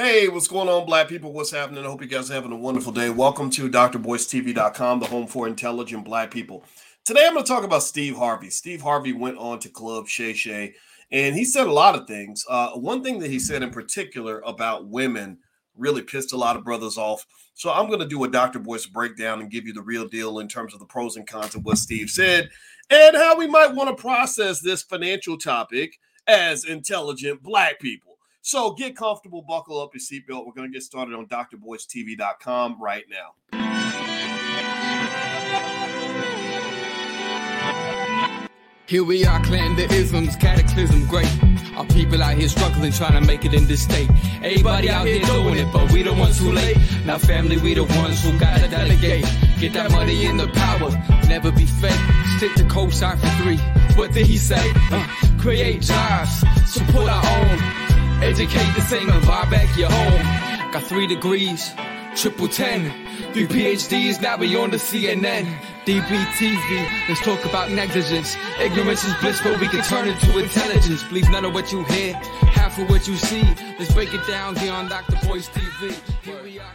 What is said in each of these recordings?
Hey, what's going on, black people? What's happening? I hope you guys are having a wonderful day. Welcome to drboycetv.com, the home for intelligent black people. Today, I'm going to talk about Steve Harvey. Steve Harvey went on to Club Shay Shay, and he said a lot of things. Uh, one thing that he said in particular about women really pissed a lot of brothers off. So I'm going to do a Dr. Boyce breakdown and give you the real deal in terms of the pros and cons of what Steve said and how we might want to process this financial topic as intelligent black people. So get comfortable, buckle up your seatbelt. We're going to get started on drboycetv.com right now. Here we are, clan the isms, cataclysm, great. Our people out here struggling, trying to make it in this state. Everybody out here doing it, but we the ones who late. Now, family, we the ones who gotta delegate. Get that money in the power, never be fake. Stick to cosign for three. What did he say? Uh, create jobs, support our. Educate the same and buy back your home. Got three degrees, triple ten. Three PhDs, now we on the CNN. DBTV, let's talk about negligence. Ignorance is bliss, but we can turn it to intelligence. Believe none of what you hear, half of what you see. Let's break it down here on Dr. Boyce TV. Here we are.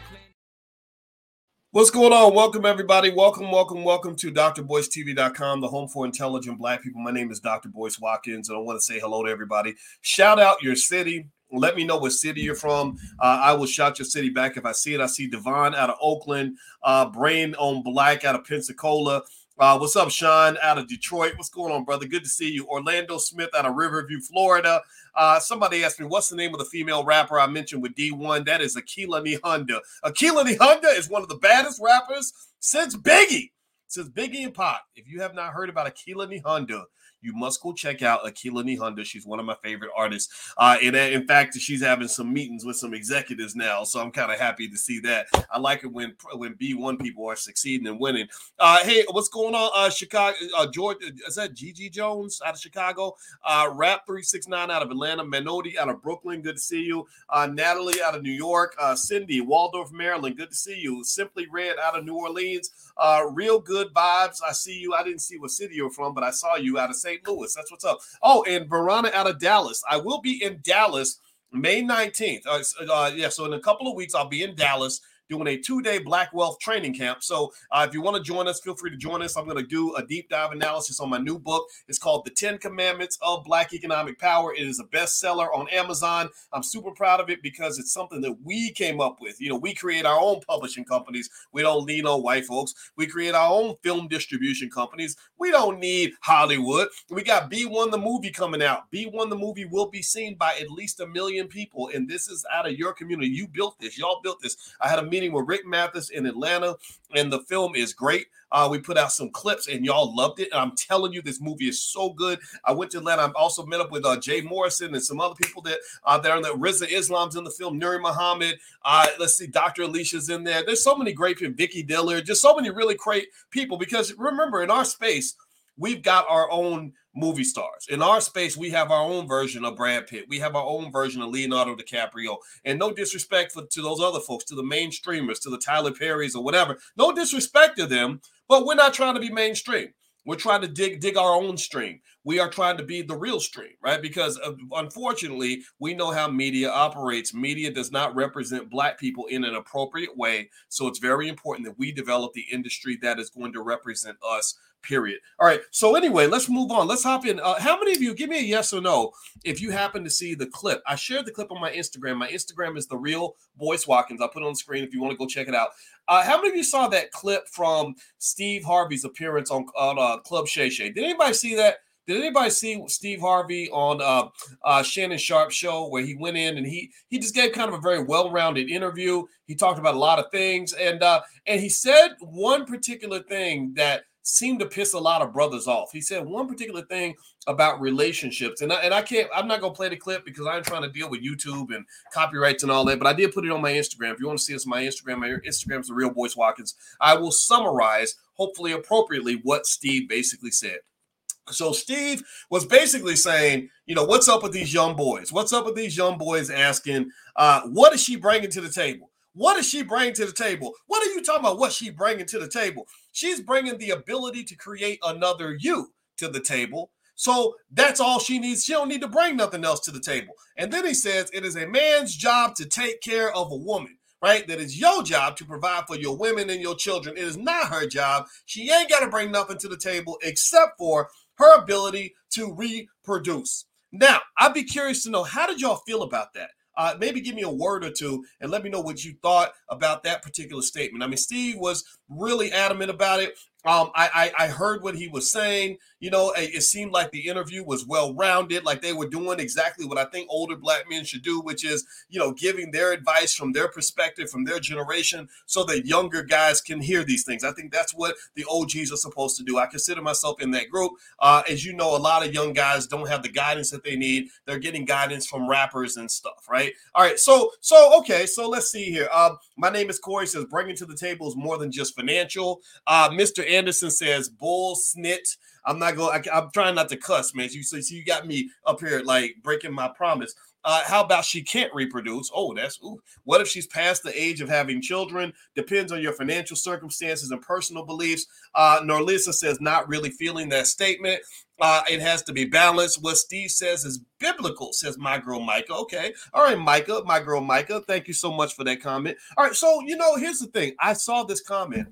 What's going on? Welcome, everybody. Welcome, welcome, welcome to drboycetv.com, the home for intelligent black people. My name is Dr. Boyce Watkins, and I want to say hello to everybody. Shout out your city. Let me know what city you're from. Uh, I will shout your city back if I see it. I see Devon out of Oakland, uh, Brain on Black out of Pensacola. Uh, what's up, Sean out of Detroit? What's going on, brother? Good to see you. Orlando Smith out of Riverview, Florida. Uh, somebody asked me, what's the name of the female rapper I mentioned with D1? That is Akilah Nihonda. Akilah Nihonda is one of the baddest rappers since Biggie. Since Biggie and Pac. If you have not heard about Akilah Nihonda, you must go check out Akila Nihonda. She's one of my favorite artists. Uh, and uh, in fact, she's having some meetings with some executives now. So I'm kind of happy to see that. I like it when when B1 people are succeeding and winning. Uh, hey, what's going on? Uh, Chicago, uh, George, is that Gigi Jones out of Chicago? Uh, Rap 369 out of Atlanta. Menotti out of Brooklyn. Good to see you. Uh, Natalie out of New York. Uh, Cindy, Waldorf, Maryland. Good to see you. Simply Red out of New Orleans. Uh, real good vibes. I see you. I didn't see what city you're from, but I saw you out of St. Louis. That's what's up. Oh, and Verona out of Dallas. I will be in Dallas May 19th. Uh, uh, yeah, so in a couple of weeks, I'll be in Dallas doing a two day Black Wealth training camp. So uh, if you want to join us, feel free to join us. I'm going to do a deep dive analysis on my new book. It's called The 10 Commandments of Black Economic Power. It is a bestseller on Amazon. I'm super proud of it because it's something that we came up with. You know, we create our own publishing companies. We don't need no white folks. We create our own film distribution companies. We don't need Hollywood. We got B1 the movie coming out. B1 the movie will be seen by at least a million people. And this is out of your community. You built this. Y'all built this. I had a meeting with Rick Mathis in Atlanta, and the film is great. Uh, we put out some clips and y'all loved it. And I'm telling you, this movie is so good. I went to Atlanta. I also met up with uh, Jay Morrison and some other people that uh, that are in the Rizza Islam's in the film. Nuri Muhammad. Uh, let's see, Dr. Alicia's in there. There's so many great people. Vicky Diller. Just so many really great people. Because remember, in our space, we've got our own movie stars. In our space, we have our own version of Brad Pitt. We have our own version of Leonardo DiCaprio. And no disrespect for, to those other folks, to the mainstreamers, to the Tyler Perrys or whatever. No disrespect to them, but we're not trying to be mainstream. We're trying to dig dig our own stream. We are trying to be the real stream, right? Because uh, unfortunately, we know how media operates. Media does not represent black people in an appropriate way. So it's very important that we develop the industry that is going to represent us period. All right. So anyway, let's move on. Let's hop in. Uh, how many of you give me a yes or no if you happen to see the clip? I shared the clip on my Instagram. My Instagram is the real Boyce Watkins. I'll put it on the screen if you want to go check it out. Uh, how many of you saw that clip from Steve Harvey's appearance on, on uh, Club Shay Shay? Did anybody see that? Did anybody see Steve Harvey on uh, uh, Shannon Sharpe show where he went in and he he just gave kind of a very well-rounded interview. He talked about a lot of things and uh, and he said one particular thing that seemed to piss a lot of brothers off. He said one particular thing about relationships, and I, and I can't, I'm not gonna play the clip because I'm trying to deal with YouTube and copyrights and all that. But I did put it on my Instagram. If you want to see us, on my Instagram, my Instagram is the real Boyce Watkins. I will summarize, hopefully appropriately, what Steve basically said. So Steve was basically saying, you know, what's up with these young boys? What's up with these young boys asking, uh, what is she bringing to the table? What does she bring to the table? What are you talking about? What she bringing to the table? She's bringing the ability to create another you to the table. So that's all she needs. She don't need to bring nothing else to the table. And then he says it is a man's job to take care of a woman right? That is your job to provide for your women and your children. It is not her job. She ain't got to bring nothing to the table except for her ability to reproduce. Now, I'd be curious to know how did y'all feel about that? Uh, maybe give me a word or two and let me know what you thought about that particular statement. I mean, Steve was really adamant about it. Um, I, I, I heard what he was saying. You know, it, seemed like the interview was well rounded, like they were doing exactly what I think older black men should do, which is you know giving their advice from their perspective, from their generation, so that younger guys can hear these things. I think that's what the OGs are supposed to do. I consider myself in that group. Uh, as you know, a lot of young guys don't have the guidance that they need. They're getting guidance from rappers and stuff, right? All right, so so okay, so let's see here. Um, my name is Corey. Says bringing to the table is more than just financial. Uh, Mr. Anderson says bull snit. I'm not going. I'm trying not to cuss, man. You so, so you got me up here like breaking my promise. Uh, how about she can't reproduce? Oh, that's ooh. What if she's past the age of having children? Depends on your financial circumstances and personal beliefs. Uh, Norlisa says not really feeling that statement. Uh, it has to be balanced. What Steve says is biblical, says my girl Micah. Okay. All right, Micah, my girl Micah. Thank you so much for that comment. All right. So, you know, here's the thing I saw this comment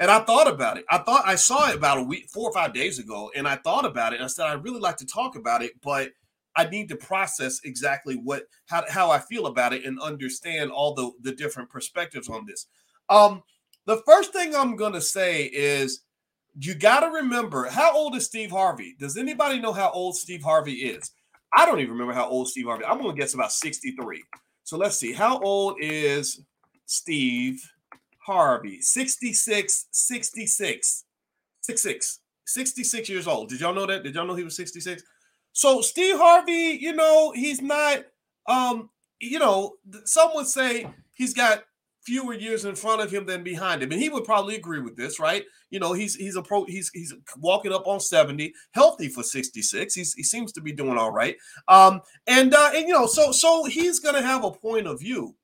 and I thought about it. I thought I saw it about a week, four or five days ago, and I thought about it. I said, I'd really like to talk about it, but I need to process exactly what how, how I feel about it and understand all the, the different perspectives on this. Um, the first thing I'm gonna say is you got to remember how old is Steve Harvey? Does anybody know how old Steve Harvey is? I don't even remember how old Steve Harvey. I'm gonna guess about 63. So let's see. How old is Steve Harvey, 66, 66, 66, 66 years old. Did y'all know that? Did y'all know he was 66? So Steve Harvey, you know, he's not, um, you know, some would say he's got fewer years in front of him than behind him, and he would probably agree with this, right? You know, he's he's a pro, he's he's walking up on 70, healthy for 66. He's he seems to be doing all right. Um, and uh, and you know, so so he's gonna have a point of view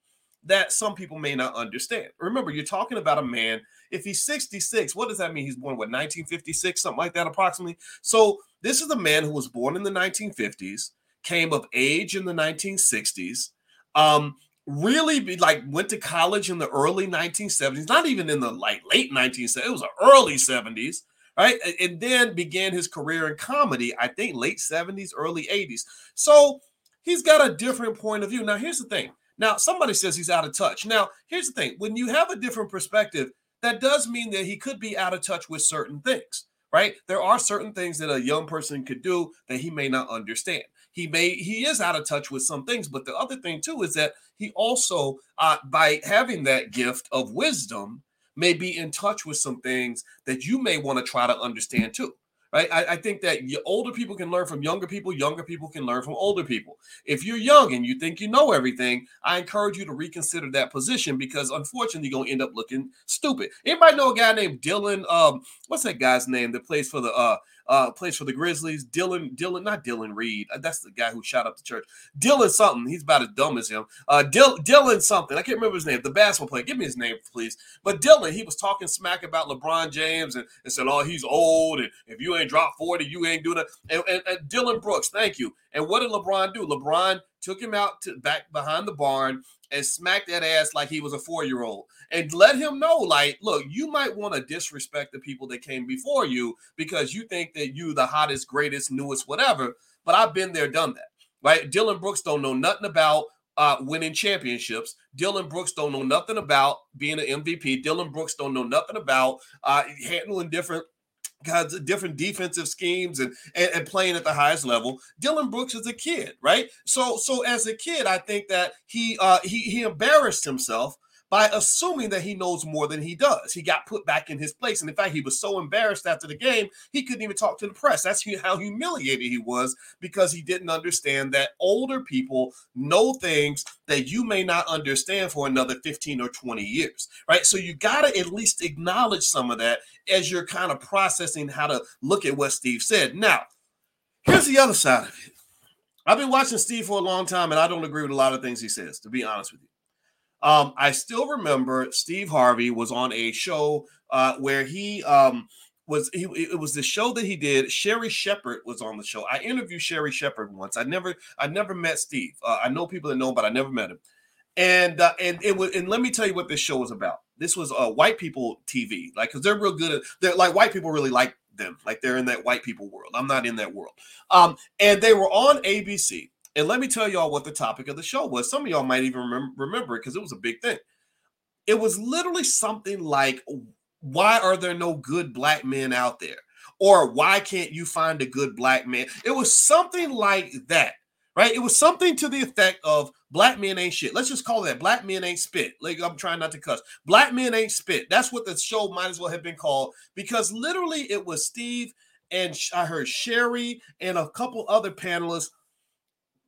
that some people may not understand. Remember, you're talking about a man. If he's 66, what does that mean? He's born what 1956, something like that, approximately. So this is a man who was born in the 1950s, came of age in the 1960s. Um, really be like went to college in the early 1970s, not even in the like late 1970s, it was the early 70s, right? And then began his career in comedy, I think late 70s, early 80s. So he's got a different point of view. Now, here's the thing now, somebody says he's out of touch. Now, here's the thing when you have a different perspective, that does mean that he could be out of touch with certain things, right? There are certain things that a young person could do that he may not understand. He may he is out of touch with some things, but the other thing too is that he also, uh, by having that gift of wisdom, may be in touch with some things that you may want to try to understand too right? I, I, think that older people can learn from younger people, younger people can learn from older people. If you're young and you think you know everything, I encourage you to reconsider that position because unfortunately you're gonna end up looking stupid. Anybody know a guy named Dylan? Um, what's that guy's name that plays for the uh uh, plays for the Grizzlies. Dylan, Dylan, not Dylan Reed. Uh, that's the guy who shot up the church. Dylan something. He's about as dumb as him. Uh, Dylan, Dylan something. I can't remember his name. The basketball player. Give me his name, please. But Dylan, he was talking smack about LeBron James and, and said, "Oh, he's old, and if you ain't dropped forty, you ain't doing it." And, and, and Dillon Brooks, thank you. And what did LeBron do? LeBron took him out to back behind the barn and smacked that ass like he was a four year old and let him know, like, look, you might want to disrespect the people that came before you because you think that you the hottest, greatest, newest, whatever. But I've been there, done that. Right? Dillon Brooks don't know nothing about uh, winning championships. Dillon Brooks don't know nothing about being an MVP. Dillon Brooks don't know nothing about uh, handling different kinds of different defensive schemes and, and, and playing at the highest level. Dillon Brooks is a kid, right? So so as a kid, I think that he uh he he embarrassed himself by assuming that he knows more than he does. He got put back in his place. And in fact, he was so embarrassed after the game, he couldn't even talk to the press. That's how humiliated he was because he didn't understand that older people know things that you may not understand for another 15 or 20 years, right? So you got to at least acknowledge some of that as you're kind of processing how to look at what Steve said. Now, here's the other side of it. I've been watching Steve for a long time, and I don't agree with a lot of things he says, to be honest with you. Um, I still remember Steve Harvey was on a show uh, where he um, was he, it was the show that he did. Sherri Shepherd was on the show. I interviewed Sherri Shepherd once. I never I never met Steve. Uh, I know people that know him, but I never met him. And uh, and it was and let me tell you what this show was about. This was uh, white people TV, like because they're real good at they're like white people really like them, like they're in that white people world. I'm not in that world. Um, and they were on ABC. And let me tell y'all what the topic of the show was. Some of y'all might even remember, remember it because it was a big thing. It was literally something like why are there no good black men out there? Or why can't you find a good black man? It was something like that, right? It was something to the effect of black men ain't shit. Let's just call that black men ain't spit. Like I'm trying not to cuss. Black men ain't spit. That's what the show might as well have been called because literally it was Steve and I heard Sherri and a couple other panelists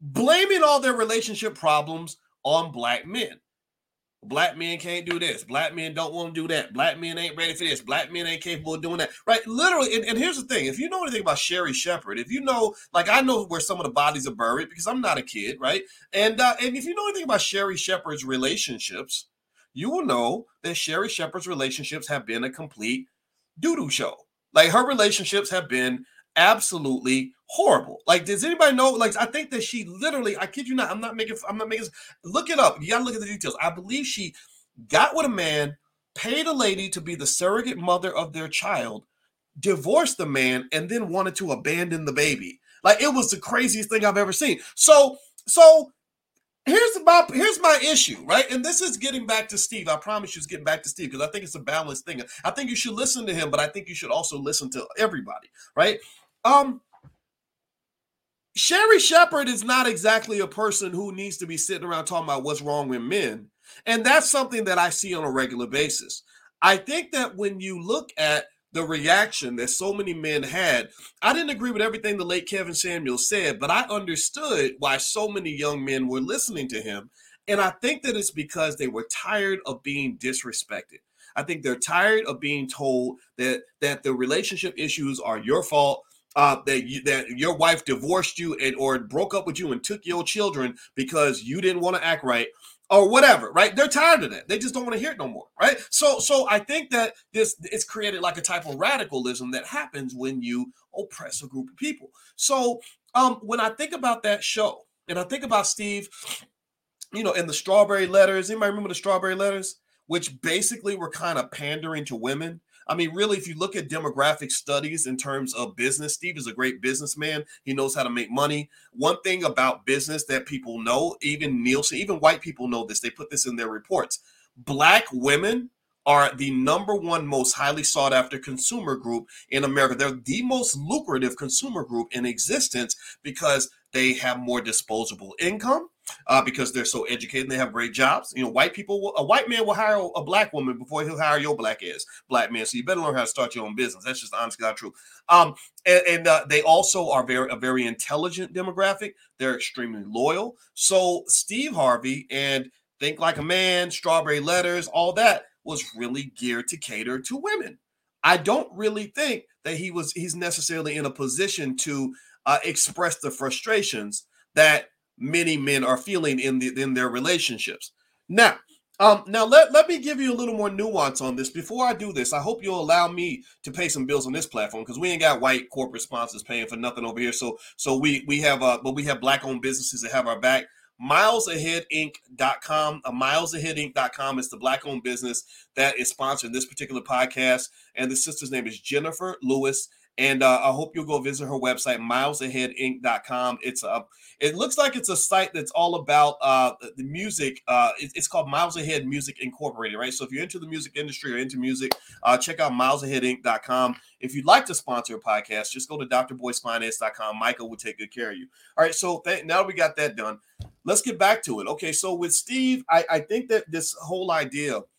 blaming all their relationship problems on black men. Black men can't do this. Black men don't want to do that. Black men ain't ready for this. Black men ain't capable of doing that. Right? Literally. And, and, here's the thing: if you know anything about Sherri Shepherd, if you know, like I know where some of the bodies are buried because I'm not a kid, right? And uh, and if you know anything about Sherri Shepherd's relationships, you will know that Sherri Shepherd's relationships have been a complete doo doo show. Like her relationships have been absolutely horrible. Like, does anybody know? Like, I think that she literally, I kid you not, I'm not making, I'm not making, look it up. You gotta look at the details. I believe she got with a man, paid a lady to be the surrogate mother of their child, divorced the man, and then wanted to abandon the baby. Like, it was the craziest thing I've ever seen. So, so here's about here's my issue, right? And this is getting back to Steve. I promise you, it's getting back to Steve because I think it's a balanced thing. I think you should listen to him, but I think you should also listen to everybody, right? Um, Sherri Shepherd is not exactly a person who needs to be sitting around talking about what's wrong with men. And that's something that I see on a regular basis. I think that when you look at the reaction that so many men had, I didn't agree with everything the late Kevin Samuel said, but I understood why so many young men were listening to him. And I think that it's because they were tired of being disrespected. I think they're tired of being told that that the relationship issues are your fault uh, that you, that your wife divorced you and or broke up with you and took your children because you didn't want to act right or whatever, right? They're tired of that. They just don't want to hear it no more, right? So, so I think that this it's created like a type of radicalism that happens when you oppress a group of people. So, um, when I think about that show and I think about Steve, you know, in the Strawberry Letters, anybody remember the Strawberry Letters, which basically were kind of pandering to women I mean, really, if you look at demographic studies in terms of business, Steve is a great businessman. He knows how to make money. One thing about business that people know, even Nielsen, even white people know this, they put this in their reports. Black women are the number one most highly sought after consumer group in America. They're the most lucrative consumer group in existence because they have more disposable income uh, because they're so educated and they have great jobs. You know, white people, a white man will hire a black woman before he'll hire your black ass, black man. So you better learn how to start your own business. That's just honest God truth. Um, and, and uh, they also are very a very intelligent demographic. They're extremely loyal. So Steve Harvey and Think Like a Man, Strawberry Letters, all that was really geared to cater to women. I don't really think that he was he's necessarily in a position to uh, express the frustrations that many men are feeling in the in their relationships. Now, um, now let, let me give you a little more nuance on this. Before I do this, I hope you'll allow me to pay some bills on this platform because we ain't got white corporate sponsors paying for nothing over here. So so we we have uh but we have black owned businesses that have our back. Milesaheadinc.com. Uh, milesaheadinc.com is the black owned business that is sponsoring this particular podcast. And the sister's name is Jennifer Lewis and uh, I hope you'll go visit her website, milesaheadinc.com. It's a, it looks like it's a site that's all about uh, the music. Uh, it, it's called Miles Ahead Music Incorporated, right? So if you're into the music industry or into music, uh, check out milesaheadinc.com. If you'd like to sponsor a podcast, just go to drboycefinance.com. Michael will take good care of you. All right. So th- now we got that done. Let's get back to it. Okay. So with Steve, I, I think that this whole idea –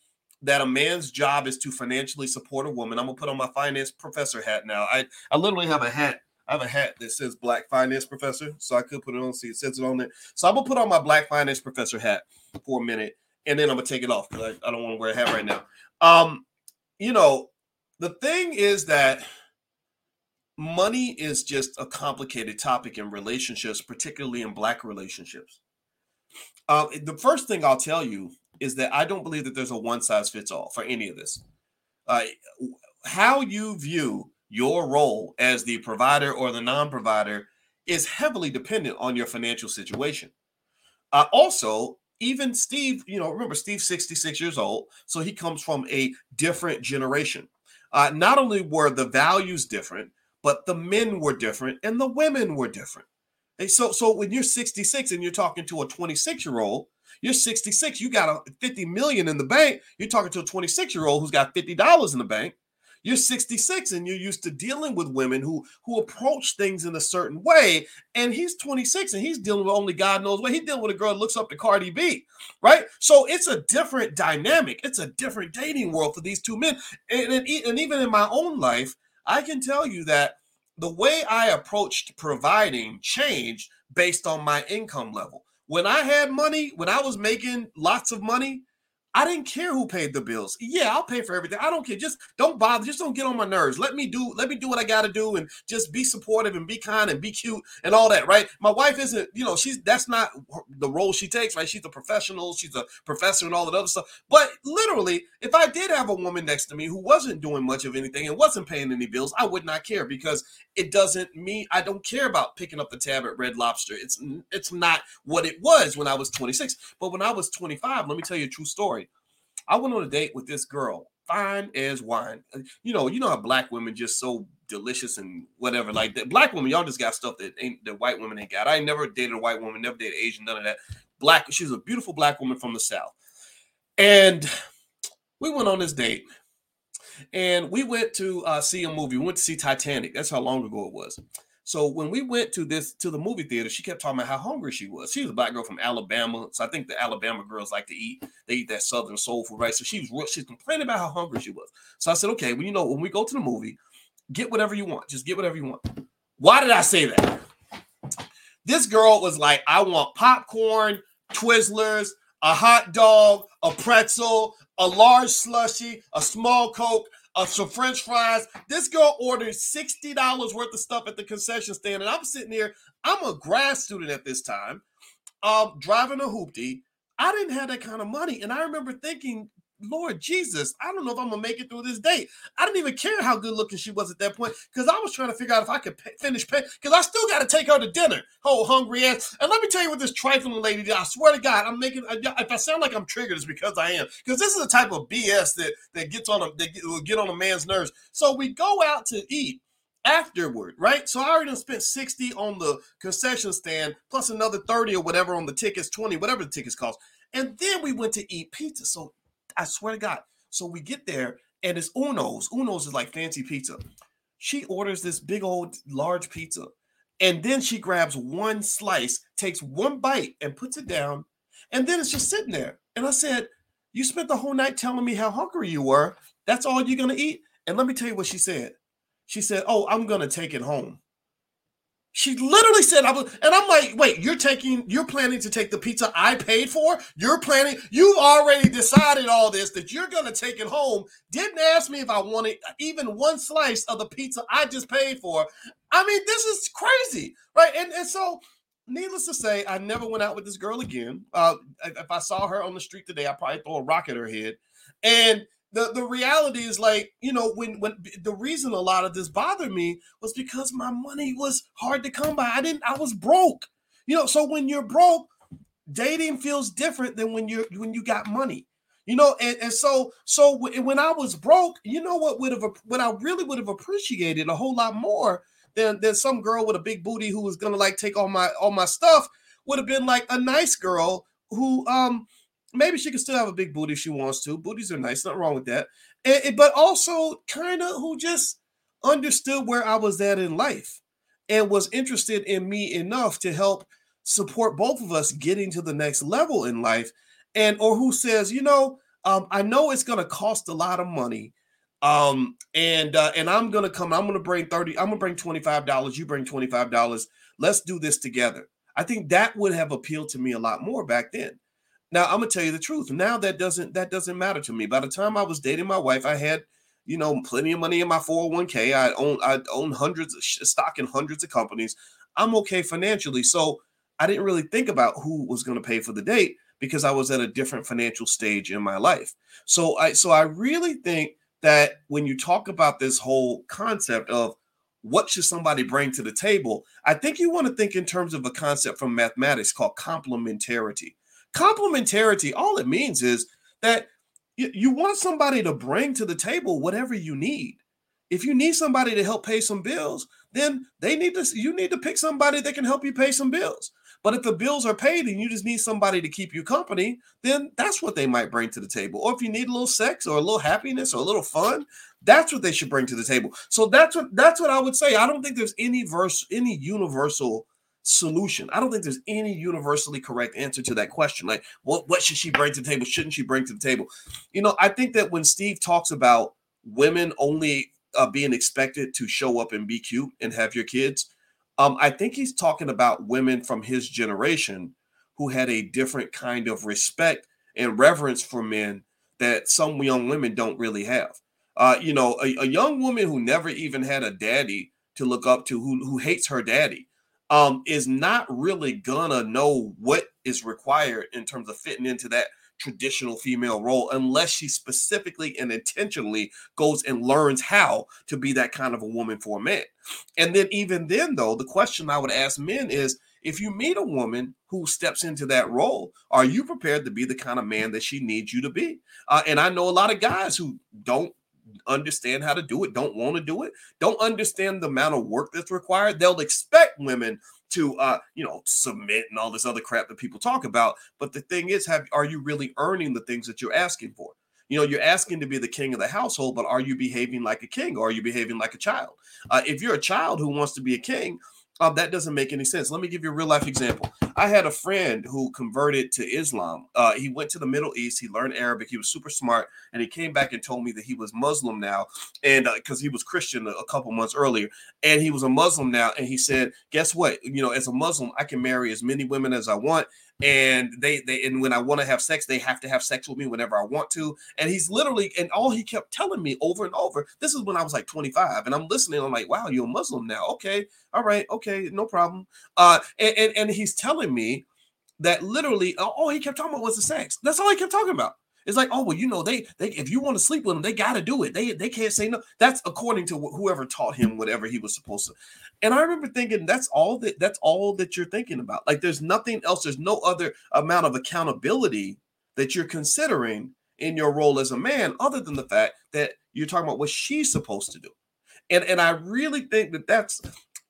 that a man's job is to financially support a woman. I'm gonna put on my finance professor hat now. I I literally have a hat. I have a hat that says Black Finance Professor, so I could put it on. See, it says it on there. So I'm gonna put on my Black Finance Professor hat for a minute, and then I'm gonna take it off because I, I don't want to wear a hat right now. Um, you know, the thing is that money is just a complicated topic in relationships, particularly in Black relationships. Uh, the first thing I'll tell you is that I don't believe that there's a one size fits all for any of this. Uh, how you view your role as the provider or the non-provider is heavily dependent on your financial situation. Uh, also, even Steve, you know, remember Steve's 66 years old, so he comes from a different generation. Uh, not only were the values different, but the men were different and the women were different. And so, so when you're 66 and you're talking to a 26 year old, you're 66, you got a 50 million in the bank. You're talking to a 26 year old who's got $50 in the bank. You're 66 and you're used to dealing with women who who approach things in a certain way. And he's 26 and he's dealing with only God knows what. He's dealing with a girl that looks up to Cardi B, right? So it's a different dynamic. It's a different dating world for these two men. And, and, and even in my own life, I can tell you that the way I approached providing changed based on my income level. When I had money, when I was making lots of money, I didn't care who paid the bills. Yeah, I'll pay for everything. I don't care. Just don't bother. Just don't get on my nerves. Let me do. Let me do what I got to do, and just be supportive and be kind and be cute and all that. Right? My wife isn't. You know, she's that's not the role she takes. Right? She's a professional. She's a professor and all that other stuff. But literally, if I did have a woman next to me who wasn't doing much of anything and wasn't paying any bills, I would not care because it doesn't mean I don't care about picking up the tab at Red Lobster. It's it's not what it was when I was 26. But when I was 25, let me tell you a true story. I went on a date with this girl, fine as wine. Uh, you know, you know how black women just so delicious and whatever. Like that black women, y'all just got stuff that ain't that white women ain't got. I never dated a white woman, never dated Asian, none of that. Black, she's a beautiful black woman from the South. And we went on this date. And we went to uh, see a movie. We went to see Titanic. That's how long ago it was. So when we went to this to the movie theater, she kept talking about how hungry she was. She was a black girl from Alabama, so I think the Alabama girls like to eat. They eat that Southern soul food, right? So she was she's complaining about how hungry she was. So I said, okay, well, you know, when we go to the movie, get whatever you want. Just get whatever you want. Why did I say that? This girl was like, I want popcorn, Twizzlers, a hot dog, a pretzel, a large slushy, a small Coke, uh, some French fries. This girl ordered sixty dollars worth of stuff at the concession stand, and I'm sitting here. I'm a grad student at this time, um, driving a hoopty. I didn't have that kind of money, and I remember thinking Lord Jesus, I don't know if I'm gonna make it through this date. I didn't even care how good looking she was at that point because I was trying to figure out if I could pay, finish paying because I still got to take her to dinner. Oh, hungry ass! And let me tell you what this trifling lady did. I swear to God, I'm making. If I sound like I'm triggered, it's because I am. Because this is the type of BS that that gets on a that will get on a man's nerves. So we go out to eat afterward, right? So I already spent 60 on the concession stand, plus another 30 or whatever on the tickets, 20, whatever the tickets cost. And then we went to eat pizza. So I swear to God. So we get there and it's Uno's. Uno's is like fancy pizza. She orders this big old large pizza. And then she grabs one slice, takes one bite, and puts it down. And then it's just sitting there. And I said, You spent the whole night telling me how hungry you were. That's all you're going to eat? And let me tell you what she said. She said, Oh, I'm going to take it home. She literally said, "I was," and I'm like, "Wait, you're taking, you're planning to take the pizza I paid for? You're planning, you've already decided all this that you're gonna take it home. Didn't ask me if I wanted even one slice of the pizza I just paid for. I mean, this is crazy, right? And and so, needless to say, I never went out with this girl again. Uh, if I saw her on the street today, I'd probably throw a rock at her head, and the the reality is like you know when when the reason a lot of this bothered me was because my money was hard to come by. I didn't i was broke. You know so when you're broke dating feels different than when you're when you got money. You know and, and so so when i was broke you know what would have what i really would have appreciated a whole lot more than than some girl with a big booty who was gonna like take all my all my stuff would have been like a nice girl who um maybe she can still have a big booty if she wants to. Booties are nice, nothing wrong with that. And, but also kind of who just understood where I was at in life and was interested in me enough to help support both of us getting to the next level in life. And or who says, you know, um, I know it's gonna cost a lot of money. Um, and uh, and I'm gonna come, I'm gonna bring 30, I'm gonna bring $25, you bring $25. Let's do this together. I think that would have appealed to me a lot more back then. Now I'm gonna tell you the truth. Now that doesn't that doesn't matter to me. By the time I was dating my wife, I had you know plenty of money in my 401k. I own I own hundreds of stock in hundreds of companies. I'm okay financially, so I didn't really think about who was to pay for the date because I was at a different financial stage in my life. So I so I really think that when you talk about this whole concept of what should somebody bring to the table, I think you want to think in terms of a concept from mathematics called complementarity. Complementarity, all it means is that you want somebody to bring to the table whatever you need. If you need somebody to help pay some bills, then they need to you need to pick somebody that can help you pay some bills. But if the bills are paid and you just need somebody to keep you company, then that's what they might bring to the table. Or if you need a little sex or a little happiness or a little fun, that's what they should bring to the table. So that's what that's what I would say. I don't think there's any verse any universal solution. I don't think there's any universally correct answer to that question. Like, what what should she bring to the table? Shouldn't she bring to the table? You know, I think that when Steve talks about women only uh, being expected to show up and be cute and have your kids, um, I think he's talking about women from his generation who had a different kind of respect and reverence for men that some young women don't really have. Uh, you know, a, a, young woman who never even had a daddy to look up to, who, who hates her daddy, um, is not really gonna know what is required in terms of fitting into that traditional female role unless she specifically and intentionally goes and learns how to be that kind of a woman for a man. And then, even then, though, the question I would ask men is if you meet a woman who steps into that role, are you prepared to be the kind of man that she needs you to be? Uh, and I know a lot of guys who don't understand how to do it, don't want to do it, don't understand the amount of work that's required. They'll expect women to uh, you know, submit and all this other crap that people talk about. But the thing is, have are you really earning the things that you're asking for? You know, you're asking to be the king of the household, but are you behaving like a king or are you behaving like a child? Uh, if you're a child who wants to be a king, uh, that doesn't make any sense. Let me give you a real life example. I had a friend who converted to Islam. Uh, he went to the Middle East. He learned Arabic. He was super smart, and he came back and told me that he was Muslim now, and because uh, he was Christian a, a couple months earlier, and he was a Muslim now. And he said, "Guess what? You know, as a Muslim, I can marry as many women as I want, and they they and when I want to have sex, they have to have sex with me whenever I want to. And he's literally and all he kept telling me over and over. This is when I was like 25, and I'm listening. I'm like, wow, you're a Muslim now. Okay, all right, okay, no problem. Uh, and and, and he's telling me that literally all he kept talking about was the sex. That's all he kept talking about. It's like, oh well, you know, they they if you want to sleep with them, they got to do it. They they can't say no. That's according to whoever taught him whatever he was supposed to. And I remember thinking, that's all that that's all that you're thinking about. Like, there's nothing else. There's no other amount of accountability that you're considering in your role as a man, other than the fact that you're talking about what she's supposed to do. And and I really think that that's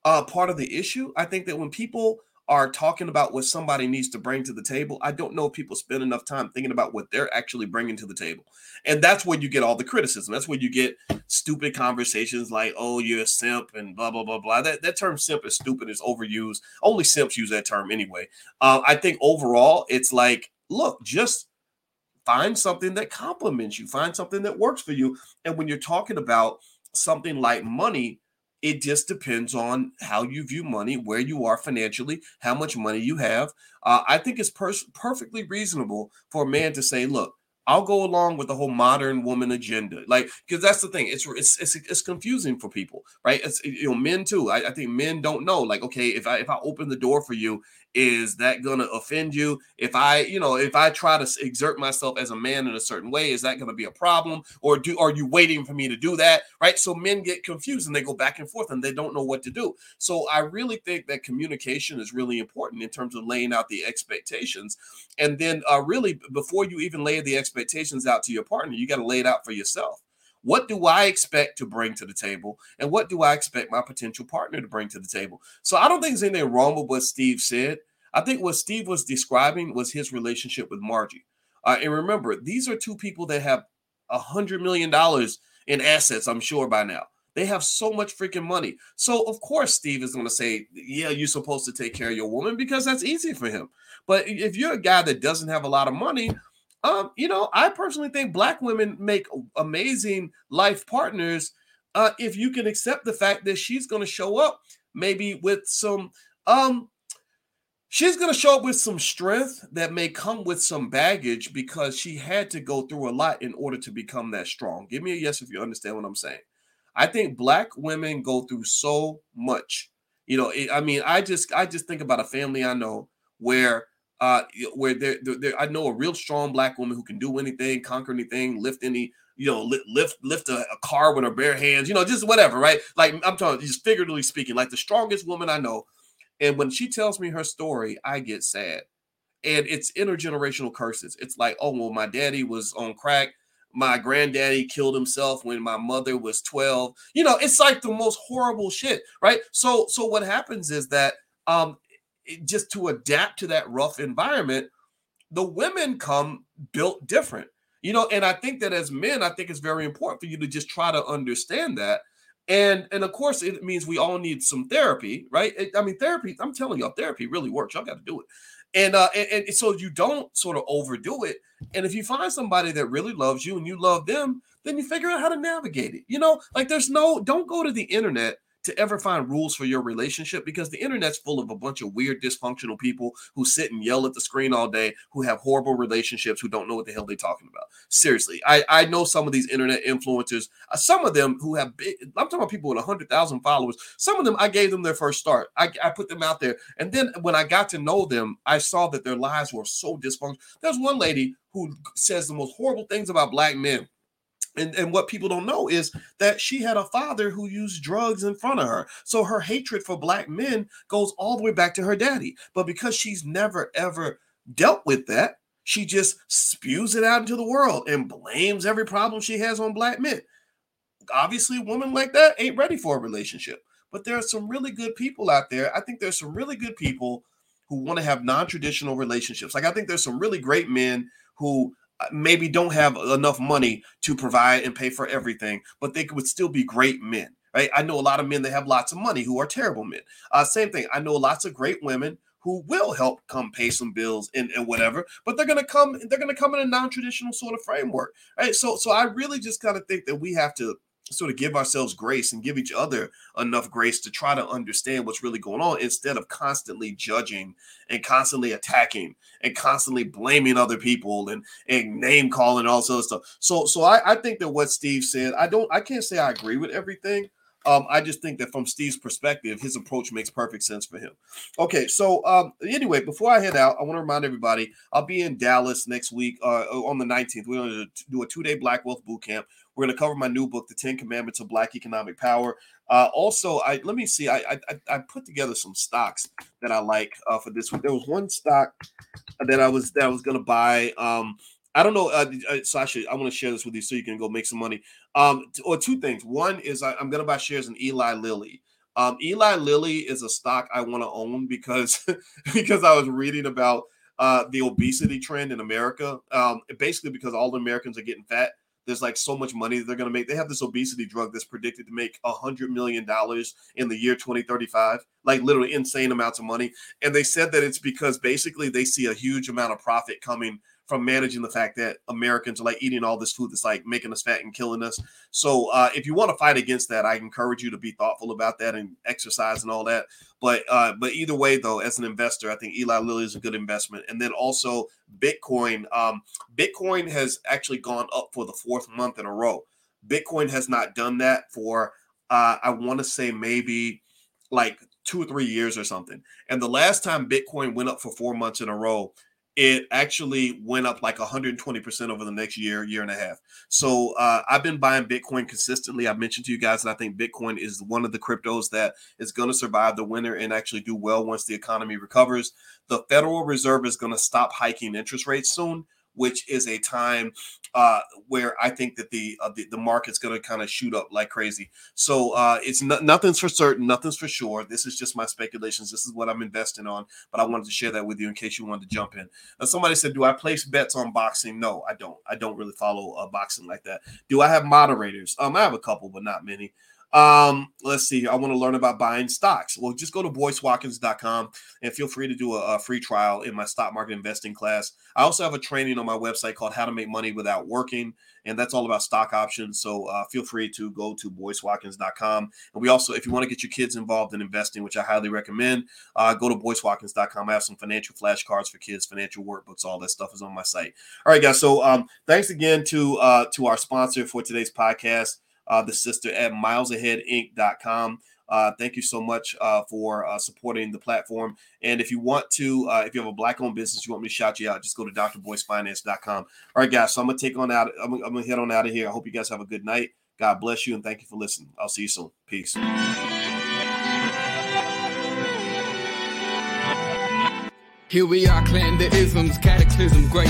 uh, part of the issue. I think that when people are talking about what somebody needs to bring to the table, I don't know if people spend enough time thinking about what they're actually bringing to the table. And that's where you get all the criticism. That's where you get stupid conversations like, oh, you're a simp and blah, blah, blah, blah. That, that term simp is stupid, is overused. Only simps use that term anyway. Uh, I think overall, it's like, look, just find something that complements you, find something that works for you. And when you're talking about something like money, it just depends on how you view money, where you are financially, how much money you have. Uh, I think it's per- perfectly reasonable for a man to say, look, I'll go along with the whole modern woman agenda, like because that's the thing. It's, it's it's it's confusing for people, right? It's you know men too. I, I think men don't know. Like, okay, if I if I open the door for you is that going to offend you? If i you know if i try to exert myself as a man in a certain way is that going to be a problem? Or do are you waiting for me to do that? Right? So men get confused and they go back and forth and they don't know what to do. So i really think that communication is really important in terms of laying out the expectations. And then uh, really before you even lay the expectations out to your partner you got to lay it out for yourself what do I expect to bring to the table? And what do I expect my potential partner to bring to the table? So I don't think there's anything wrong with what Steve said. I think what Steve was describing was his relationship with Margie. Uh, and remember, these are two people that have a hundred million dollars in assets, I'm sure by now. They have so much freaking money. So of course Steve is going to say, "Yeah, you're supposed to take care of your woman because that's easy for him." But if you're a guy that doesn't have a lot of money, um, you know, I personally think black women make amazing life partners uh, if you can accept the fact that she's going to show up maybe with some um she's going to show up with some strength that may come with some baggage because she had to go through a lot in order to become that strong. Give me a yes if you understand what I'm saying. I think black women go through so much. You know, I mean, I just I just think about a family I know where uh, where there, I know a real strong black woman who can do anything, conquer anything, lift any you know, lift lift a, a, car with her bare hands, you know, just whatever, right? Like I'm talking, just figuratively speaking, like the strongest woman I know. And when she tells me her story, I get sad. And it's intergenerational curses. It's like, oh, well, my daddy was on crack. My granddaddy killed himself when my mother was 12. You know, it's like the most horrible shit, right? So, so what happens is that um just to adapt to that rough environment, the women come built different you know, and I think that as men, I think it's very important for you to just try to understand that. And and of course, it means we all need some therapy, right? It, I mean, therapy. I'm telling y'all, therapy really works. Y'all got to do it. And, uh, and and so you don't sort of overdo it. And if you find somebody that really loves you and you love them, then you figure out how to navigate it. You know, like there's no don't go to the internet to ever find rules for your relationship because the internet's full of a bunch of weird, dysfunctional people who sit and yell at the screen all day, who have horrible relationships, who don't know what the hell they're talking about. Seriously, I, I know some of these internet influencers, uh, some of them who have big, I'm talking about people with 100,000 followers. Some of them, I gave them their first start. I, I put them out there. And then when I got to know them, I saw that their lives were so dysfunctional. There's one lady who says the most horrible things about black men and, and what people don't know is that she had a father who used drugs in front of her. So her hatred for black men goes all the way back to her daddy. But because she's never ever dealt with that, she just spews it out into the world and blames every problem she has on black men. Obviously, a woman like that ain't ready for a relationship. But there are some really good people out there. I think there's some really good people who want to have non-traditional relationships. Like I think there's some really great men who maybe don't have enough money to provide and pay for everything, but they would still be great men. Right? I know a lot of men that have lots of money who are terrible men. Uh, same thing. I know lots of great women who will help come pay some bills and, and whatever, but they're gonna come, they're gonna come in a non-traditional sort of framework. Right. So so I really just kind of think that we have to sort of give ourselves grace and give each other enough grace to try to understand what's really going on instead of constantly judging and constantly attacking and constantly blaming other people and, and name calling and all sorts of stuff. So so I, I think that what Steve said, I don't I can't say I agree with everything. Um, I just think that from Steve's perspective, his approach makes perfect sense for him. Okay, so um, anyway, before I head out, I want to remind everybody I'll be in Dallas next week uh, on the 19th. We're going to do a two day Black Wealth Boot Camp. We're going to cover my new book, The Ten Commandments of Black Economic Power. Uh, also, I let me see. I, I I put together some stocks that I like uh, for this week. There was one stock that I was that I was going to buy. Um, I don't know. Uh, uh Sasha, I want to share this with you so you can go make some money. Um, or two things. One is I, am going to buy shares in Eli Lilly. Um, Eli Lilly is a stock I want to own because because I was reading about uh, the obesity trend in America. Um, basically because all the Americans are getting fat there's like so much money they're going to make. They have this obesity drug that's predicted to make a hundred million dollars in the year 2035, like literally insane amounts of money. And they said that it's because basically they see a huge amount of profit coming from managing the fact that Americans are like eating all this food that's like making us fat and killing us. So uh, if you want to fight against that, I encourage you to be thoughtful about that and exercise and all that. But uh, but either way, though, as an investor, I think Eli Lilly is a good investment. And then also Bitcoin. Um, Bitcoin has actually gone up for the fourth month in a row. Bitcoin has not done that for uh, I want to say maybe like two or three years or something. And the last time Bitcoin went up for four months in a row, it actually went up like 120% over the next year, year and a half. So uh, I've been buying Bitcoin consistently. I mentioned to you guys that I think Bitcoin is one of the cryptos that is going to survive the winter and actually do well once the economy recovers. The Federal Reserve is going to stop hiking interest rates soon which is a time uh, where I think that the uh, the, the, market's going to kind of shoot up like crazy. So uh, it's no, nothing's for certain, nothing's for sure. This is just my speculations. This is what I'm investing on, but I wanted to share that with you in case you wanted to jump in. Now, somebody said, "Do I place bets on boxing?" No, I don't. I don't really follow uh, boxing like that. Do I have moderators? Um, I have a couple, but not many. Um, let's see. I want to learn about buying stocks. Well, just go to boycewatkins.com and feel free to do a, a, free trial in my stock market investing class. I also have a training on my website called How to Make Money Without Working, and that's all about stock options. So uh, feel free to go to boycewatkins.com. And we also, if you want to get your kids involved in investing, which I highly recommend, uh, go to boycewatkins.com. I have some financial flashcards for kids, financial workbooks, all that stuff is on my site. All right, guys. So um, thanks again to uh, to our sponsor for today's podcast uh, the sister at milesaheadinc.com. Uh, thank you so much uh, for uh, supporting the platform. And if you want to, uh, if you have a black owned business, you want me to shout you out, just go to drboycefinance.com. All right, guys. So I'm gonna take on out. I'm, I'm gonna head on out of here. I hope you guys have a good night. God bless you and thank you for listening. I'll see you soon. Peace. Here we are, clan the isms, cataclysm, great.